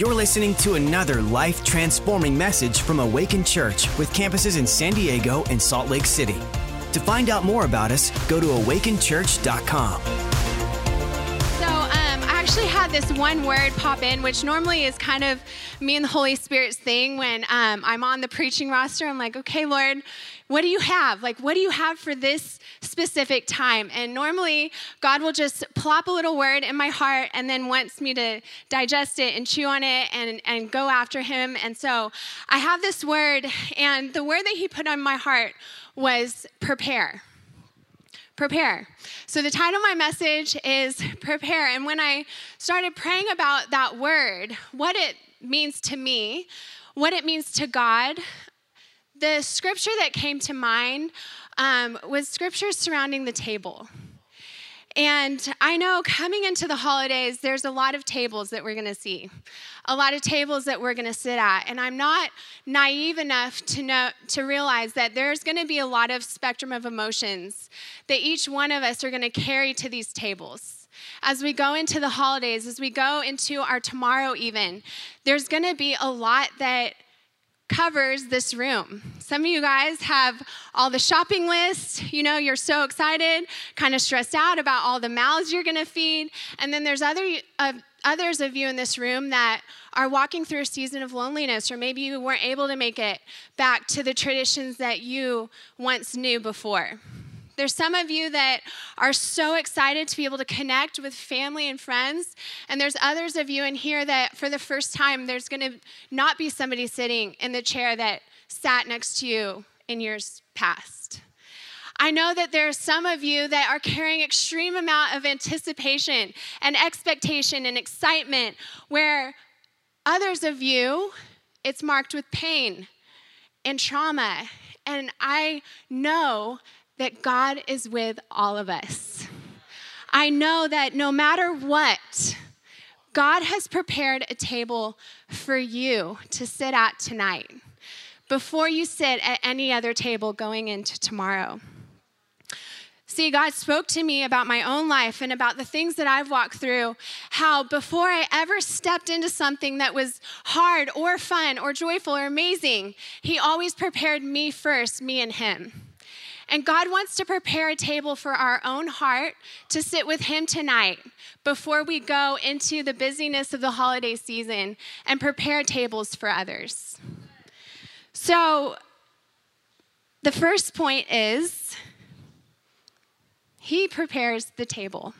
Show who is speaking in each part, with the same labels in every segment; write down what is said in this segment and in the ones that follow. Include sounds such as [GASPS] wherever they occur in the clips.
Speaker 1: You're listening to another life transforming message from Awaken Church with campuses in San Diego and Salt Lake City. To find out more about us, go to awakenchurch.com.
Speaker 2: So, um, I actually had this one word pop in, which normally is kind of me and the Holy Spirit's thing when um, I'm on the preaching roster. I'm like, okay, Lord, what do you have? Like, what do you have for this specific time? And normally, God will just plop a little word in my heart and then wants me to digest it and chew on it and, and go after Him. And so I have this word, and the word that He put on my heart was prepare prepare. So, the title of my message is prepare. And when I started praying about that word, what it means to me, what it means to God, the scripture that came to mind um, was scripture surrounding the table. And I know coming into the holidays, there's a lot of tables that we're gonna see, a lot of tables that we're gonna sit at. And I'm not naive enough to know to realize that there's gonna be a lot of spectrum of emotions that each one of us are gonna carry to these tables. As we go into the holidays, as we go into our tomorrow, even, there's gonna be a lot that covers this room. Some of you guys have all the shopping lists, you know, you're so excited, kind of stressed out about all the mouths you're going to feed. And then there's other uh, others of you in this room that are walking through a season of loneliness or maybe you weren't able to make it back to the traditions that you once knew before. There's some of you that are so excited to be able to connect with family and friends. And there's others of you in here that for the first time, there's going to not be somebody sitting in the chair that sat next to you in years past. I know that there are some of you that are carrying extreme amount of anticipation and expectation and excitement where others of you it's marked with pain and trauma and I know that God is with all of us. I know that no matter what, God has prepared a table for you to sit at tonight before you sit at any other table going into tomorrow. See, God spoke to me about my own life and about the things that I've walked through. How before I ever stepped into something that was hard or fun or joyful or amazing, He always prepared me first, me and Him. And God wants to prepare a table for our own heart to sit with Him tonight before we go into the busyness of the holiday season and prepare tables for others. So, the first point is He prepares the table.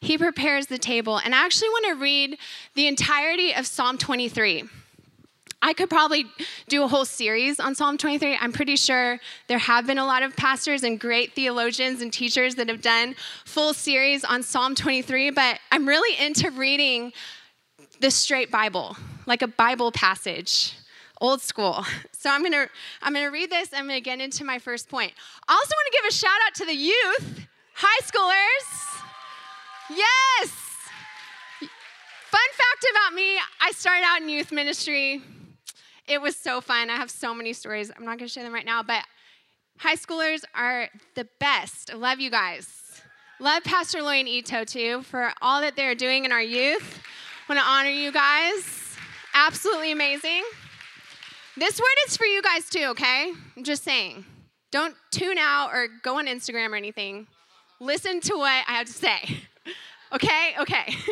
Speaker 2: He prepares the table. And I actually want to read the entirety of Psalm 23. I could probably do a whole series on Psalm 23. I'm pretty sure there have been a lot of pastors and great theologians and teachers that have done full series on Psalm 23, but I'm really into reading the straight Bible, like a Bible passage, old school. [LAUGHS] So I'm gonna I'm gonna read this. I'm gonna get into my first point. I also want to give a shout out to the youth, high schoolers. Yes. Fun fact about me: I started out in youth ministry it was so fun. I have so many stories. I'm not going to share them right now, but high schoolers are the best. I love you guys. Love Pastor Loy and Ito too for all that they're doing in our youth. Want to honor you guys. Absolutely amazing. This word is for you guys too, okay? I'm just saying. Don't tune out or go on Instagram or anything. Listen to what I have to say. [LAUGHS] Okay? Okay. [LAUGHS]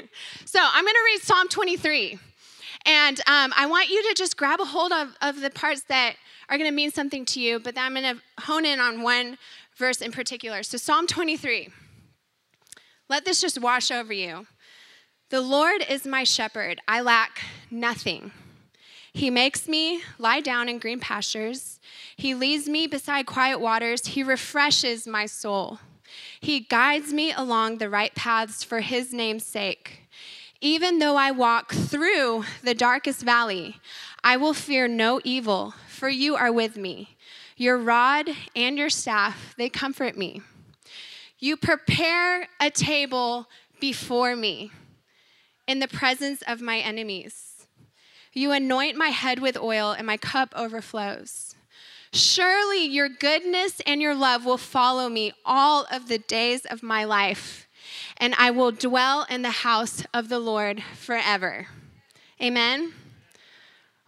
Speaker 2: So I'm going to read Psalm 23. And um, I want you to just grab a hold of, of the parts that are going to mean something to you, but I'm going to hone in on one verse in particular. So, Psalm 23. Let this just wash over you. The Lord is my shepherd, I lack nothing. He makes me lie down in green pastures. He leads me beside quiet waters. He refreshes my soul. He guides me along the right paths for his name's sake. Even though I walk through the darkest valley, I will fear no evil, for you are with me. Your rod and your staff, they comfort me. You prepare a table before me in the presence of my enemies. You anoint my head with oil, and my cup overflows. Surely your goodness and your love will follow me all of the days of my life and I will dwell in the house of the Lord forever. Amen.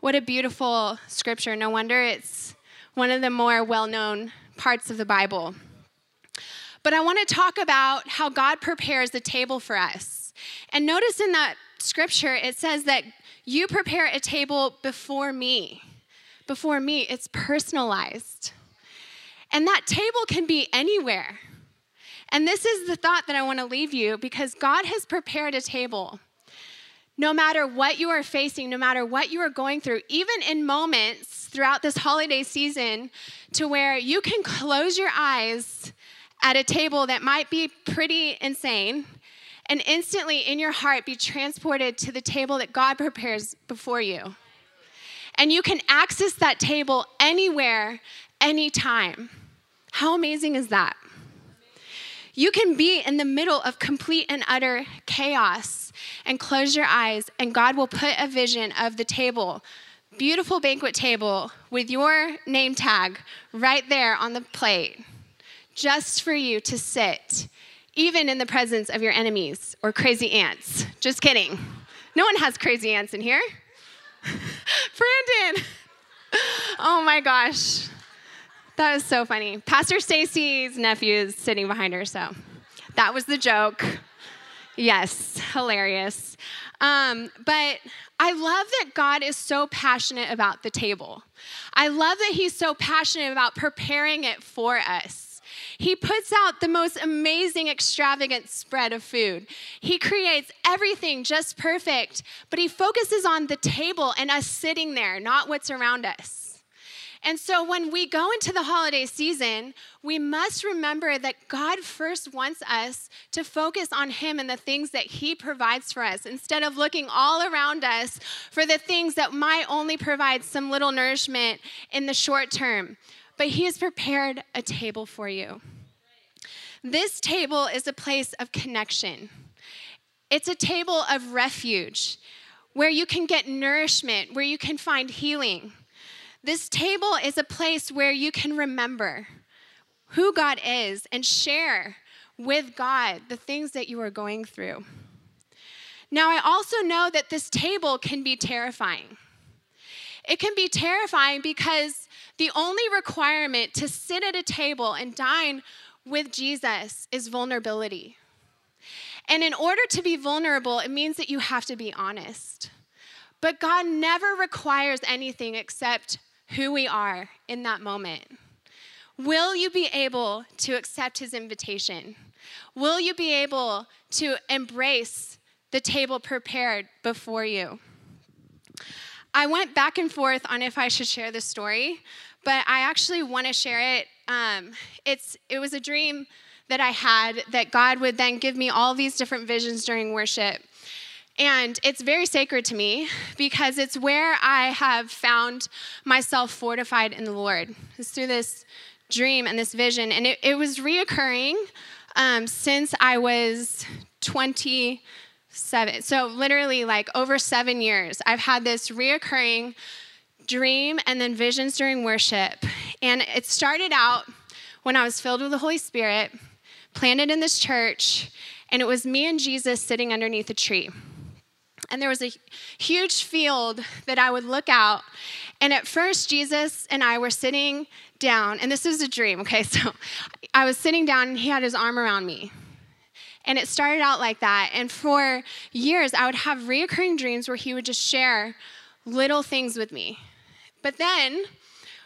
Speaker 2: What a beautiful scripture. No wonder it's one of the more well known parts of the Bible. But I want to talk about how God prepares the table for us. And notice in that scripture, it says that you prepare a table before me. Before me, it's personalized. And that table can be anywhere. And this is the thought that I want to leave you because God has prepared a table. No matter what you are facing, no matter what you are going through, even in moments throughout this holiday season to where you can close your eyes at a table that might be pretty insane and instantly in your heart be transported to the table that God prepares before you. And you can access that table anywhere, anytime. How amazing is that? You can be in the middle of complete and utter chaos and close your eyes, and God will put a vision of the table, beautiful banquet table with your name tag right there on the plate, just for you to sit, even in the presence of your enemies or crazy aunts. Just kidding. No one has crazy aunts in here. [LAUGHS] Brandon. Oh my gosh. That was so funny. Pastor Stacy's nephew is sitting behind her, so that was the joke. Yes, hilarious. Um, but I love that God is so passionate about the table. I love that He's so passionate about preparing it for us. He puts out the most amazing, extravagant spread of food. He creates everything just perfect, but He focuses on the table and us sitting there, not what's around us. And so when we go into the holiday season, we must remember that God first wants us to focus on Him and the things that He provides for us instead of looking all around us for the things that might only provide some little nourishment in the short term. But He has prepared a table for you. This table is a place of connection, it's a table of refuge where you can get nourishment, where you can find healing. This table is a place where you can remember who God is and share with God the things that you are going through. Now, I also know that this table can be terrifying. It can be terrifying because the only requirement to sit at a table and dine with Jesus is vulnerability. And in order to be vulnerable, it means that you have to be honest. But God never requires anything except who we are in that moment? Will you be able to accept his invitation? Will you be able to embrace the table prepared before you? I went back and forth on if I should share this story, but I actually want to share it. Um, it's, it was a dream that I had that God would then give me all these different visions during worship. And it's very sacred to me because it's where I have found myself fortified in the Lord. It's through this dream and this vision. And it, it was reoccurring um, since I was 27. So, literally, like over seven years, I've had this reoccurring dream and then visions during worship. And it started out when I was filled with the Holy Spirit, planted in this church, and it was me and Jesus sitting underneath a tree and there was a huge field that I would look out. And at first, Jesus and I were sitting down, and this was a dream, okay? [LAUGHS] So I was sitting down, and he had his arm around me. And it started out like that. And for years, I would have reoccurring dreams where he would just share little things with me. But then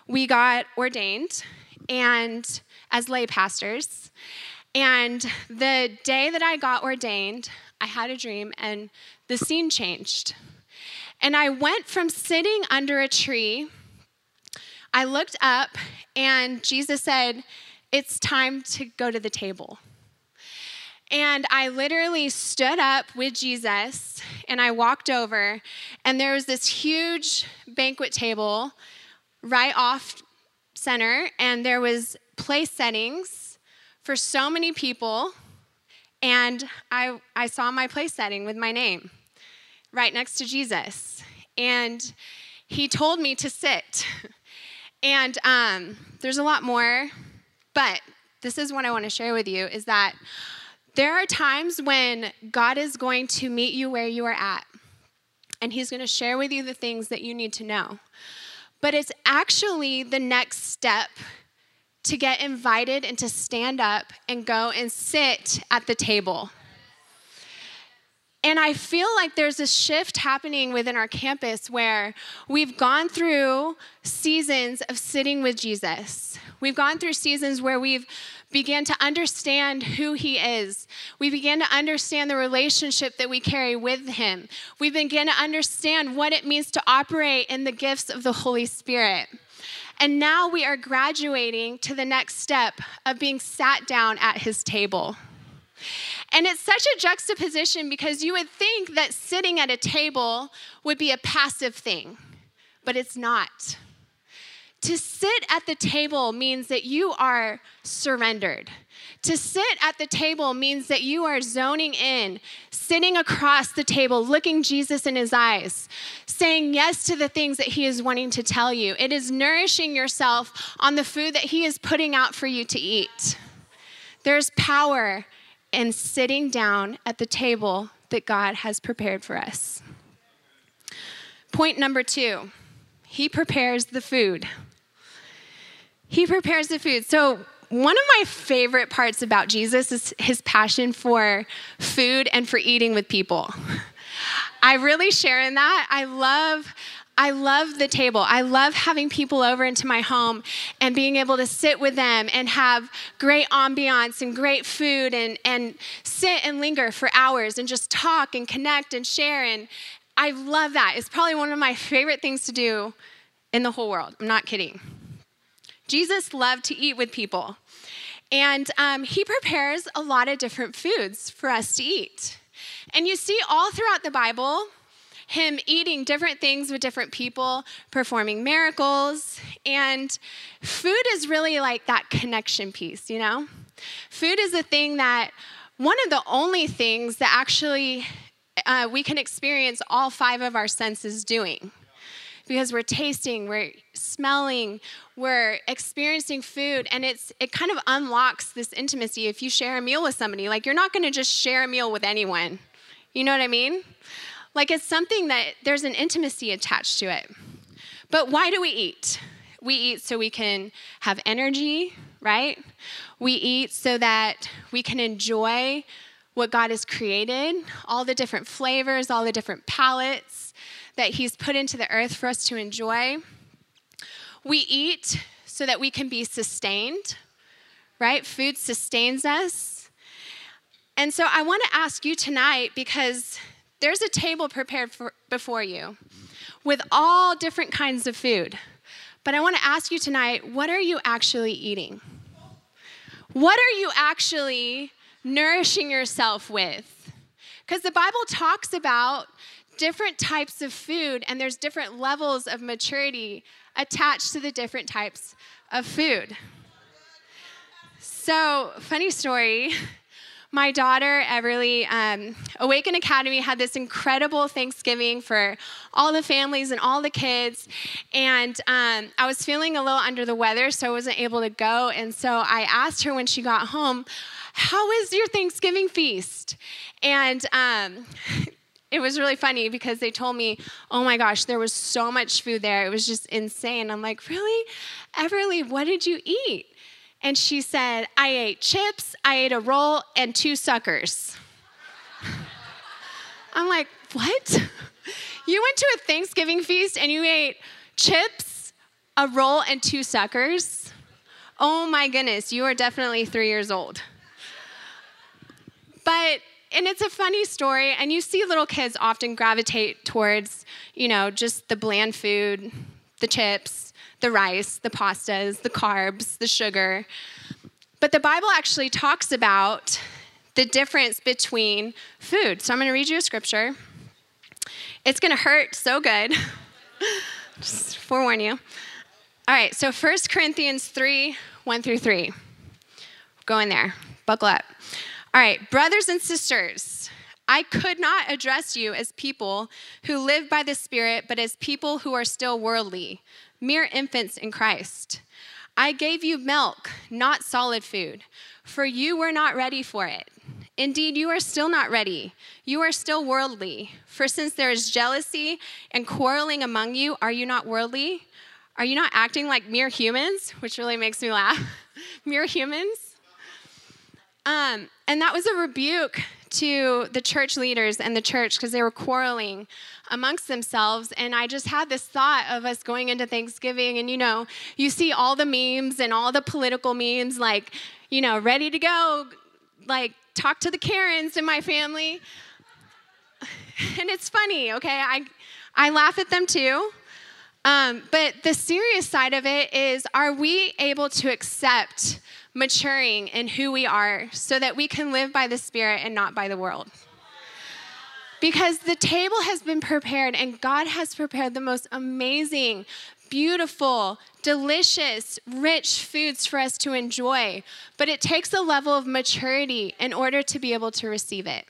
Speaker 2: we got ordained and as lay pastors. And the day that I got ordained, I had a dream, and the scene changed. And I went from sitting under a tree, I looked up, and Jesus said, It's time to go to the table. And I literally stood up with Jesus and I walked over, and there was this huge banquet table right off center, and there was place settings for so many people. And I, I saw my place setting with my name right next to Jesus. And he told me to sit. [LAUGHS] And um, there's a lot more, but this is what I want to share with you is that there are times when God is going to meet you where you are at. and he's going to share with you the things that you need to know. But it's actually the next step to get invited and to stand up and go and sit at the table. And I feel like there's a shift happening within our campus where we've gone through seasons of sitting with Jesus. We've gone through seasons where we've began to understand who he is. We began to understand the relationship that we carry with him. We began to understand what it means to operate in the gifts of the Holy Spirit. And now we are graduating to the next step of being sat down at his table. And it's such a juxtaposition because you would think that sitting at a table would be a passive thing, but it's not. To sit at the table means that you are surrendered. To sit at the table means that you are zoning in, sitting across the table, looking Jesus in his eyes, saying yes to the things that he is wanting to tell you. It is nourishing yourself on the food that he is putting out for you to eat. There's power in sitting down at the table that God has prepared for us. Point number two, he prepares the food. He prepares the food. So, one of my favorite parts about Jesus is his passion for food and for eating with people. I really share in that. I love I love the table. I love having people over into my home and being able to sit with them and have great ambiance and great food and, and sit and linger for hours and just talk and connect and share. And I love that. It's probably one of my favorite things to do in the whole world. I'm not kidding. Jesus loved to eat with people. And um, he prepares a lot of different foods for us to eat. And you see all throughout the Bible, him eating different things with different people, performing miracles. And food is really like that connection piece, you know? Food is a thing that, one of the only things that actually uh, we can experience all five of our senses doing because we're tasting, we're smelling, we're experiencing food, and it's it kind of unlocks this intimacy if you share a meal with somebody. Like you're not going to just share a meal with anyone. You know what I mean? Like it's something that there's an intimacy attached to it. But why do we eat? We eat so we can have energy, right? We eat so that we can enjoy what God has created, all the different flavors, all the different palates that He's put into the earth for us to enjoy. We eat so that we can be sustained, right? Food sustains us. And so I want to ask you tonight because there's a table prepared for, before you with all different kinds of food. But I want to ask you tonight what are you actually eating? What are you actually nourishing yourself with? Because the Bible talks about different types of food and there's different levels of maturity attached to the different types of food. So, funny story. [LAUGHS] My daughter, Everly, um, Awaken Academy had this incredible Thanksgiving for all the families and all the kids. And um, I was feeling a little under the weather, so I wasn't able to go. And so I asked her when she got home, How was your Thanksgiving feast? And um, [LAUGHS] it was really funny because they told me, oh my gosh, there was so much food there. It was just insane. I'm like, really? Everly, what did you eat? And she said, I ate chips, I ate a roll, and two suckers. [LAUGHS] I'm like, what? You went to a Thanksgiving feast and you ate chips, a roll, and two suckers? Oh my goodness, you are definitely three years old. But and it's a funny story and you see little kids often gravitate towards you know just the bland food the chips the rice the pastas the carbs the sugar. But the bible actually talks about the difference between food. So i'm going to read you a scripture. It's going to hurt so good. [LAUGHS] Just forewarn you. All right so 1 corinthians 3 1 through 3 go in there. Buckle up all right, brothers and sisters, I could not address you as people who live by the Spirit, but as people who are still worldly, mere infants in Christ. I gave you milk, not solid food, for you were not ready for it. Indeed, you are still not ready. You are still worldly. For since there is jealousy and quarreling among you, are you not worldly? Are you not acting like mere humans? Which really makes me laugh. [LAUGHS] mere humans? Um, and that was a rebuke to the church leaders and the church because they were quarreling amongst themselves. And I just had this thought of us going into Thanksgiving, and you know, you see all the memes and all the political memes, like, you know, ready to go, like, talk to the Karens in my family. [LAUGHS] And it's funny, okay? I, I laugh at them too. Um, but the serious side of it is are we able to accept maturing in who we are so that we can live by the Spirit and not by the world? Because the table has been prepared and God has prepared the most amazing, beautiful, delicious, rich foods for us to enjoy. But it takes a level of maturity in order to be able to receive it.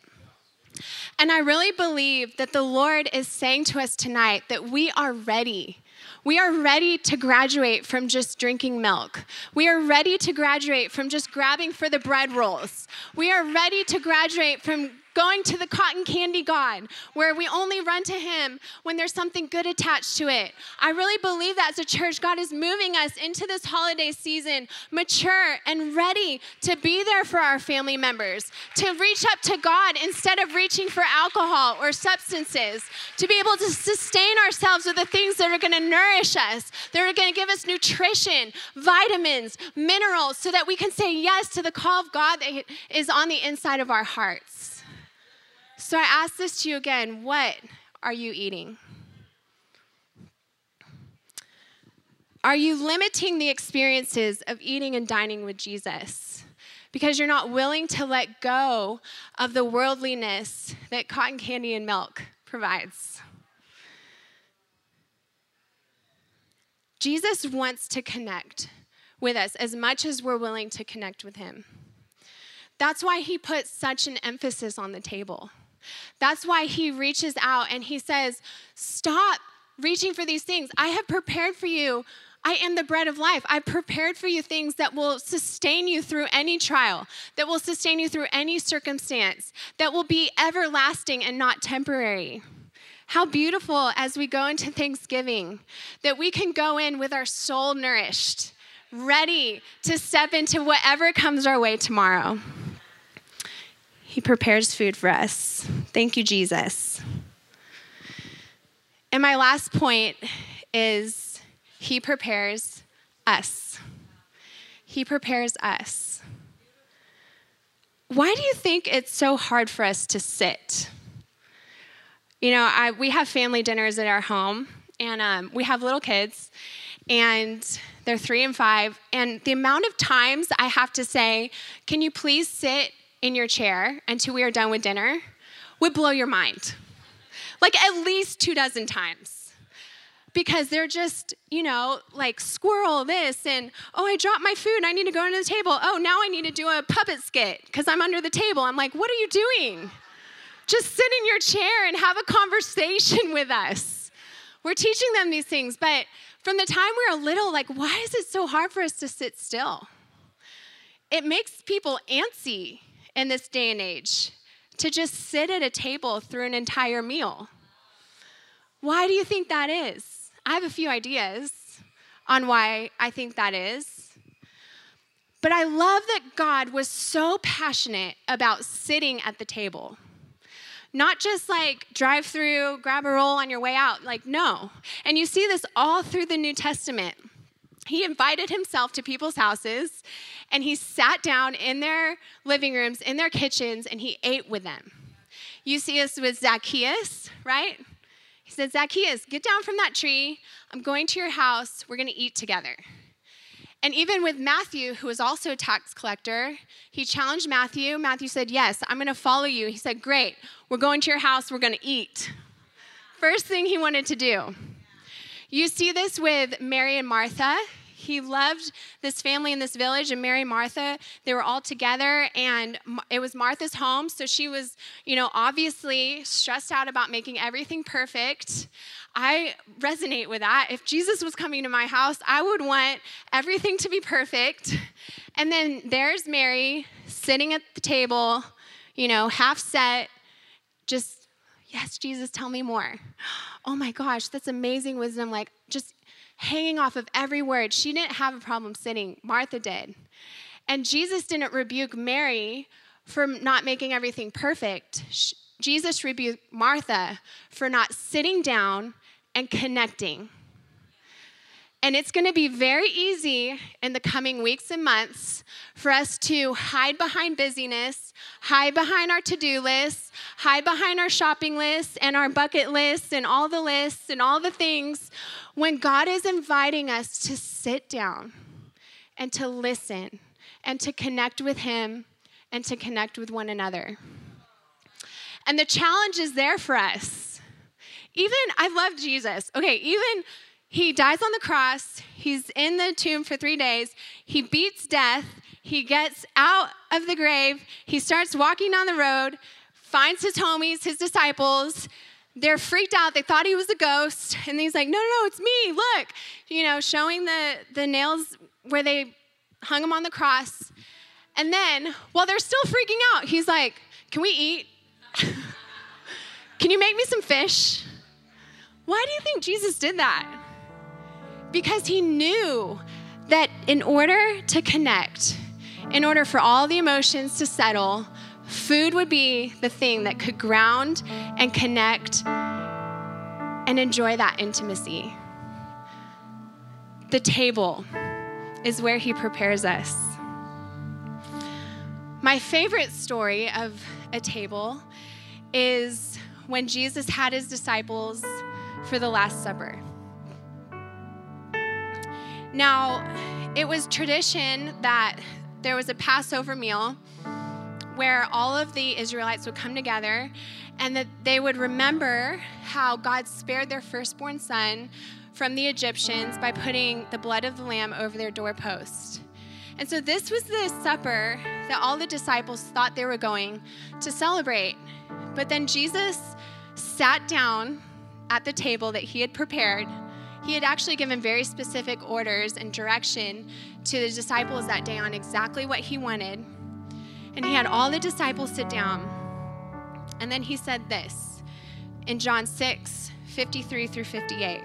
Speaker 2: And I really believe that the Lord is saying to us tonight that we are ready. We are ready to graduate from just drinking milk. We are ready to graduate from just grabbing for the bread rolls. We are ready to graduate from going to the cotton candy God, where we only run to Him when there's something good attached to it. I really believe that as a church, God is moving us into this holiday season mature and ready to be there for our family members, to reach up to God instead of reaching for alcohol or substances, to be able to sustain ourselves with the things that are going to nourish us, that are going to give us nutrition, vitamins, minerals, so that we can say yes to the call of God that is on the inside of our hearts. So I ask this to you again what are you eating? Are you limiting the experiences of eating and dining with Jesus because you're not willing to let go of the worldliness that cotton candy and milk provides? Jesus wants to connect with us as much as we're willing to connect with him. That's why he put such an emphasis on the table. That's why he reaches out and he says, Stop reaching for these things. I have prepared for you. I am the bread of life. I prepared for you things that will sustain you through any trial, that will sustain you through any circumstance, that will be everlasting and not temporary. How beautiful as we go into Thanksgiving that we can go in with our soul nourished, ready to step into whatever comes our way tomorrow. He prepares food for us. Thank you, Jesus. And my last point is He prepares us. He prepares us. Why do you think it's so hard for us to sit? You know, I, we have family dinners at our home, and um, we have little kids, and they're three and five. And the amount of times I have to say, Can you please sit in your chair until we are done with dinner would blow your mind. Like at least two dozen times. Because they're just, you know, like squirrel this and, oh, I dropped my food. I need to go under the table. Oh, now I need to do a puppet skit because I'm under the table. I'm like, what are you doing? Just sit in your chair and have a conversation [LAUGHS] with us. We're teaching them these things, but from the time we were little, like, why is it so hard for us to sit still? It makes people antsy in this day and age to just sit at a table through an entire meal. Why do you think that is? I have a few ideas on why I think that is. But I love that God was so passionate about sitting at the table. Not just like drive through, grab a roll on your way out. Like, no. And you see this all through the New Testament. He invited himself to people's houses and he sat down in their living rooms, in their kitchens, and he ate with them. You see us with Zacchaeus, right? He said, Zacchaeus, get down from that tree. I'm going to your house. We're going to eat together. And even with Matthew, who was also a tax collector, he challenged Matthew. Matthew said, Yes, I'm going to follow you. He said, Great. We're going to your house. We're going to eat. First thing he wanted to do. You see this with Mary and Martha. He loved this family in this village, and Mary Martha, they were all together, and it was Martha's home. So she was, you know, obviously stressed out about making everything perfect. I resonate with that. If Jesus was coming to my house, I would want everything to be perfect. And then there's Mary sitting at the table, you know, half set, just, yes, Jesus, tell me more. [GASPS] Oh my gosh, that's amazing wisdom. Like, hanging off of every word. She didn't have a problem sitting, Martha did. And Jesus didn't rebuke Mary for not making everything perfect. Jesus rebuked Martha for not sitting down and connecting. And it's going to be very easy in the coming weeks and months for us to hide behind busyness, hide behind our to do lists, hide behind our shopping lists and our bucket lists and all the lists and all the things when God is inviting us to sit down and to listen and to connect with Him and to connect with one another. And the challenge is there for us. Even, I love Jesus. Okay, even he dies on the cross. He's in the tomb for three days. He beats death. He gets out of the grave. He starts walking down the road, finds his homies, his disciples. They're freaked out. They thought he was a ghost. And he's like, no, no, no, it's me. Look, you know, showing the, the nails where they hung him on the cross. And then, while they're still freaking out, he's like, can we eat? [LAUGHS] can you make me some fish? Why do you think Jesus did that? Because he knew that in order to connect, in order for all the emotions to settle, food would be the thing that could ground and connect and enjoy that intimacy. The table is where he prepares us. My favorite story of a table is when Jesus had his disciples for the Last Supper. Now, it was tradition that there was a Passover meal where all of the Israelites would come together and that they would remember how God spared their firstborn son from the Egyptians by putting the blood of the lamb over their doorpost. And so this was the supper that all the disciples thought they were going to celebrate. But then Jesus sat down at the table that he had prepared he had actually given very specific orders and direction to the disciples that day on exactly what he wanted. And he had all the disciples sit down. And then he said this in John 6 53 through 58.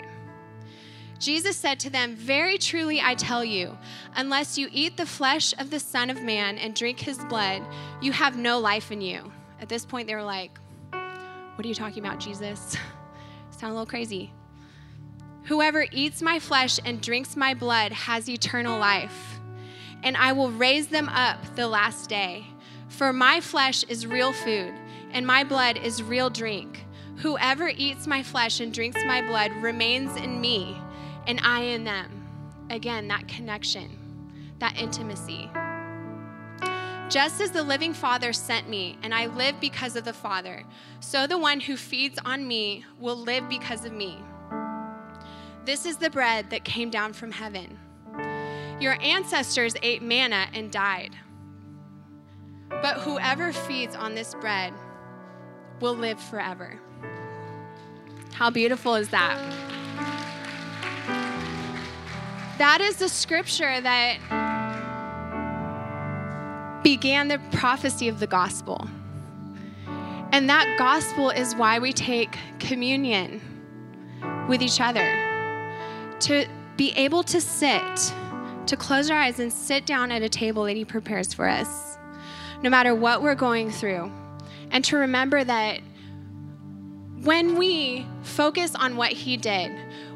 Speaker 2: Jesus said to them, Very truly I tell you, unless you eat the flesh of the Son of Man and drink his blood, you have no life in you. At this point, they were like, What are you talking about, Jesus? [LAUGHS] Sound a little crazy. Whoever eats my flesh and drinks my blood has eternal life, and I will raise them up the last day. For my flesh is real food, and my blood is real drink. Whoever eats my flesh and drinks my blood remains in me, and I in them. Again, that connection, that intimacy. Just as the living Father sent me, and I live because of the Father, so the one who feeds on me will live because of me. This is the bread that came down from heaven. Your ancestors ate manna and died. But whoever feeds on this bread will live forever. How beautiful is that? That is the scripture that began the prophecy of the gospel. And that gospel is why we take communion with each other to be able to sit, to close our eyes and sit down at a table that He prepares for us, no matter what we're going through. And to remember that when we focus on what He did,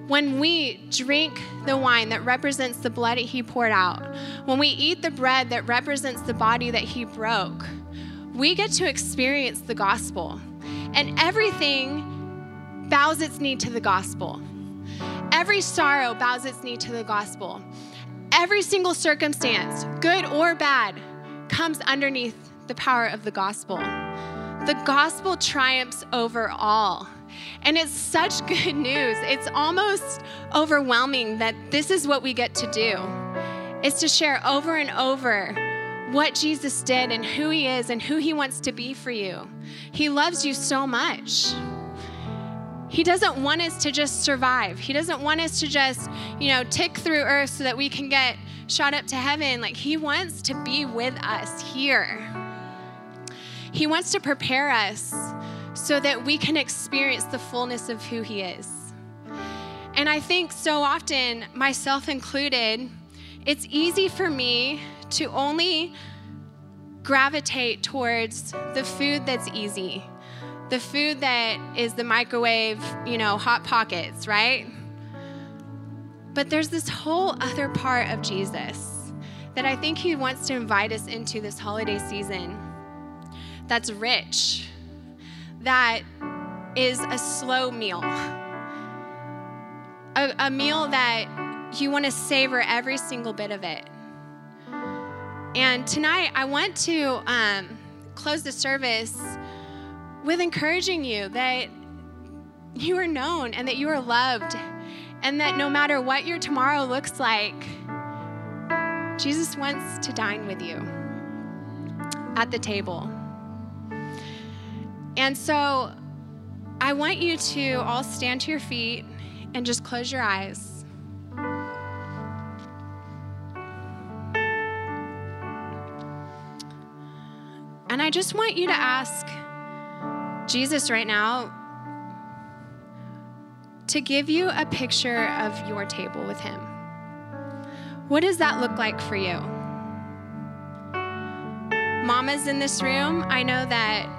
Speaker 2: when we drink the wine that represents the blood that He poured out, when we eat the bread that represents the body that He broke, we get to experience the gospel. And everything bows its knee to the gospel. Every sorrow bows its knee to the gospel. Every single circumstance, good or bad, comes underneath the power of the gospel. The gospel triumphs over all. And it's such [LAUGHS] good news. It's almost overwhelming that this is what we get to do. Is to share over and over what Jesus did and who he is and who he wants to be for you. He loves you so much. He doesn't want us to just survive. He doesn't want us to just, you know, tick through earth so that we can get shot up to heaven. Like, He wants to be with us here. He wants to prepare us so that we can experience the fullness of who He is. And I think so often, myself included, it's easy for me to only gravitate towards the food that's easy, the food that is the microwave, you know, hot pockets, right? But there's this whole other part of Jesus that I think he wants to invite us into this holiday season that's rich, that is a slow meal a, a meal that you want to savor every single bit of it. And tonight, I want to um, close the service with encouraging you that you are known and that you are loved, and that no matter what your tomorrow looks like, Jesus wants to dine with you at the table. And so I want you to all stand to your feet and just close your eyes. And I just want you to ask Jesus right now to give you a picture of your table with Him. What does that look like for you? Mamas in this room, I know that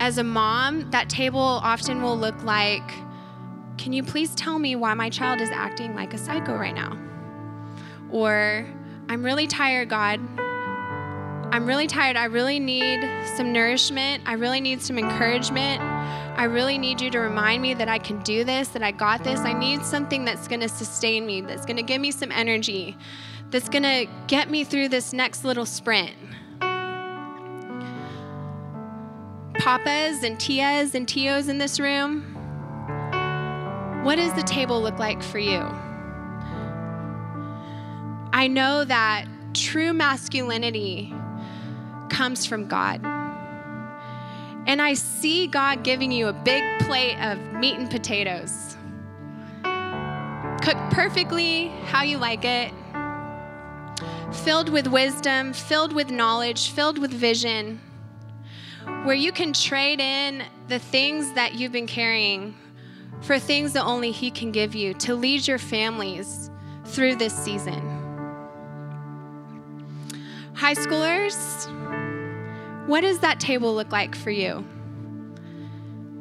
Speaker 2: as a mom, that table often will look like can you please tell me why my child is acting like a psycho right now? Or, I'm really tired, God. I'm really tired. I really need some nourishment. I really need some encouragement. I really need you to remind me that I can do this, that I got this. I need something that's going to sustain me, that's going to give me some energy, that's going to get me through this next little sprint. Papas and Tias and Tios in this room, what does the table look like for you? I know that true masculinity comes from God. And I see God giving you a big plate of meat and potatoes, cooked perfectly how you like it, filled with wisdom, filled with knowledge, filled with vision, where you can trade in the things that you've been carrying for things that only He can give you to lead your families through this season. High schoolers, what does that table look like for you?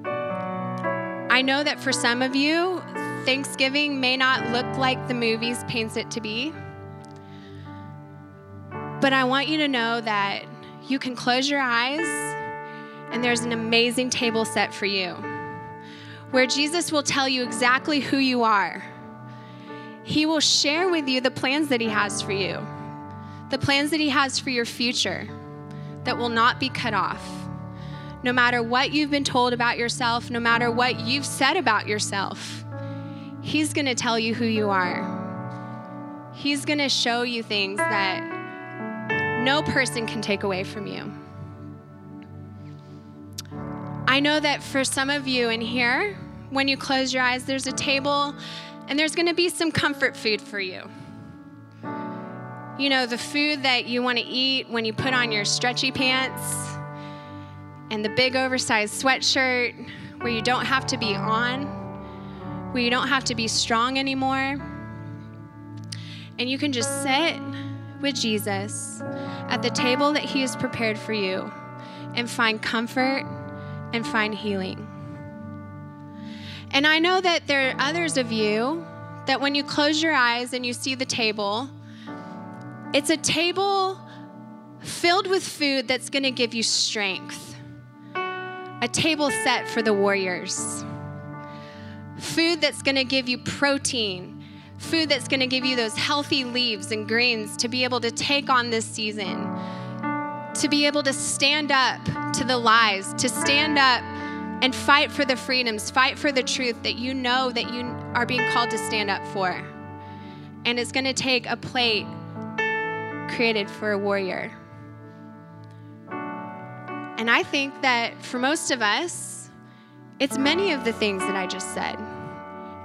Speaker 2: I know that for some of you, Thanksgiving may not look like the movies paints it to be. But I want you to know that you can close your eyes and there's an amazing table set for you where Jesus will tell you exactly who you are. He will share with you the plans that He has for you, the plans that He has for your future that will not be cut off. No matter what you've been told about yourself, no matter what you've said about yourself, He's going to tell you who you are. He's going to show you things that no person can take away from you. I know that for some of you in here, when you close your eyes, there's a table and there's going to be some comfort food for you. You know, the food that you want to eat when you put on your stretchy pants and the big oversized sweatshirt where you don't have to be on, where you don't have to be strong anymore. And you can just sit with Jesus at the table that He has prepared for you and find comfort and find healing. And I know that there are others of you that when you close your eyes and you see the table, it's a table filled with food that's going to give you strength. A table set for the warriors. Food that's going to give you protein. Food that's going to give you those healthy leaves and greens to be able to take on this season to be able to stand up to the lies, to stand up and fight for the freedoms, fight for the truth that you know that you are being called to stand up for. And it's going to take a plate created for a warrior. And I think that for most of us, it's many of the things that I just said.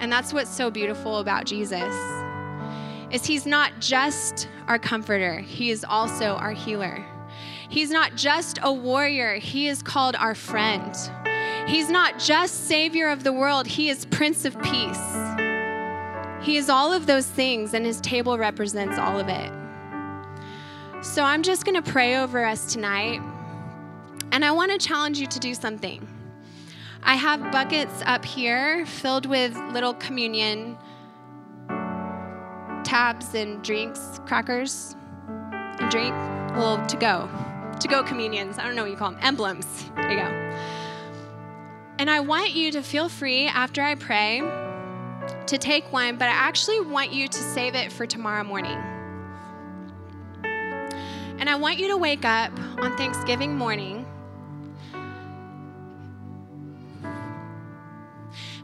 Speaker 2: And that's what's so beautiful about Jesus. Is he's not just our comforter, he is also our healer. He's not just a warrior, He is called our friend. He's not just Savior of the world, He is Prince of Peace. He is all of those things, and His table represents all of it. So I'm just going to pray over us tonight, and I want to challenge you to do something. I have buckets up here filled with little communion tabs and drinks, crackers, and drink, little to go, to go communions. I don't know what you call them, emblems. There you go. And I want you to feel free after I pray to take one, but I actually want you to save it for tomorrow morning. And I want you to wake up on Thanksgiving morning.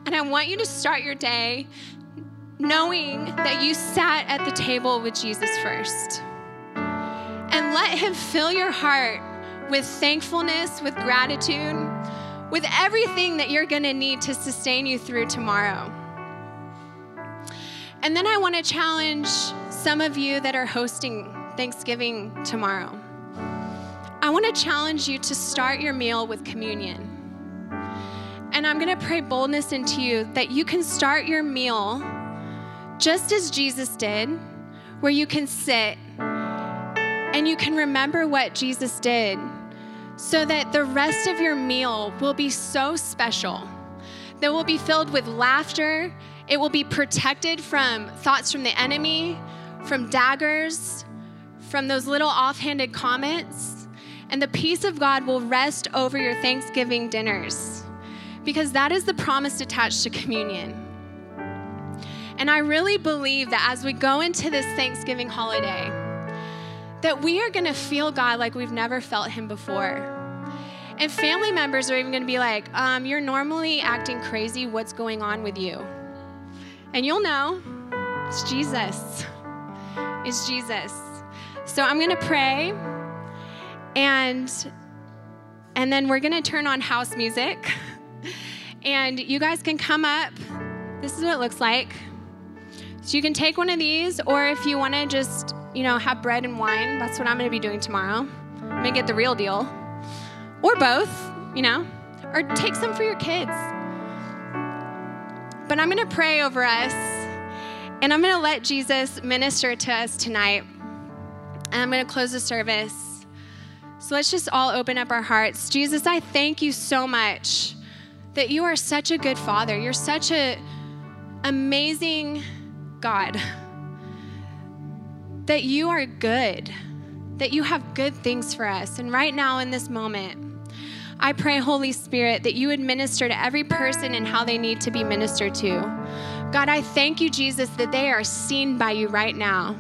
Speaker 2: And I want you to start your day knowing that you sat at the table with Jesus first. And let Him fill your heart with thankfulness, with gratitude, with everything that you're gonna need to sustain you through tomorrow. And then I wanna challenge some of you that are hosting Thanksgiving tomorrow. I wanna challenge you to start your meal with communion. And I'm gonna pray boldness into you that you can start your meal just as Jesus did, where you can sit and you can remember what Jesus did so that the rest of your meal will be so special. That will be filled with laughter. It will be protected from thoughts from the enemy, from daggers, from those little offhanded comments. And the peace of God will rest over your Thanksgiving dinners because that is the promise attached to communion. And I really believe that as we go into this Thanksgiving holiday, that we are going to feel God like we've never felt Him before. And family members are even going to be like, um, You're normally acting crazy. What's going on with you? And you'll know it's Jesus. It's Jesus. So I'm going to pray and and then we're going to turn on house music. [LAUGHS] And you guys can come up. This is what it looks like. So you can take one of these, or if you want to just, you know, have bread and wine, that's what I'm going to be doing tomorrow. I'm going to get the real deal. Or both, you know, or take some for your kids. But I'm going to pray over us, and I'm going to let Jesus minister to us tonight. And I'm going to close the service. So let's just all open up our hearts. Jesus, I thank you so much that you are such a good father. You're such an amazing God, that you are good, that you have good things for us. And right now, in this moment, I pray, Holy Spirit, that you would minister to every person and how they need to be ministered to. God, I thank you, Jesus, that they are seen by you right now.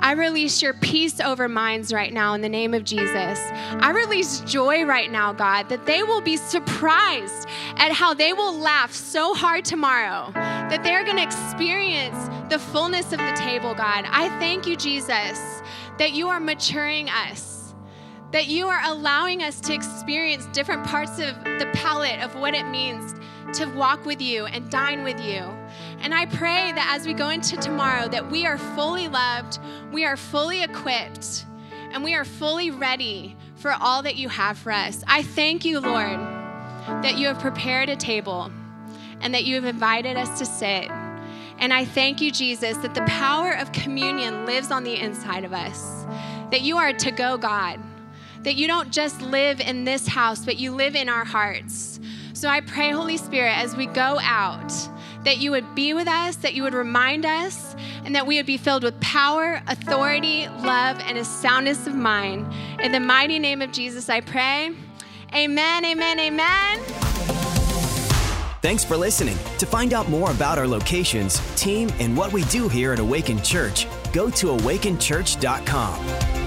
Speaker 2: I release your peace over minds right now in the name of Jesus. I release joy right now, God, that they will be surprised at how they will laugh so hard tomorrow, that they're going to experience the fullness of the table, God. I thank you, Jesus, that you are maturing us, that you are allowing us to experience different parts of the palette of what it means to walk with you and dine with you. And I pray that as we go into tomorrow that we are fully loved, we are fully equipped, and we are fully ready for all that you have for us. I thank you, Lord, that you have prepared a table and that you have invited us to sit. And I thank you, Jesus, that the power of communion lives on the inside of us, that you are to go God, that you don't just live in this house, but you live in our hearts. So I pray, Holy Spirit, as we go out, that you would be with us, that you would remind us, and that we would be filled with power, authority, love, and a soundness of mind. In the mighty name of Jesus, I pray. Amen, amen, amen.
Speaker 1: Thanks for listening. To find out more about our locations, team, and what we do here at Awaken Church, go to awakenchurch.com.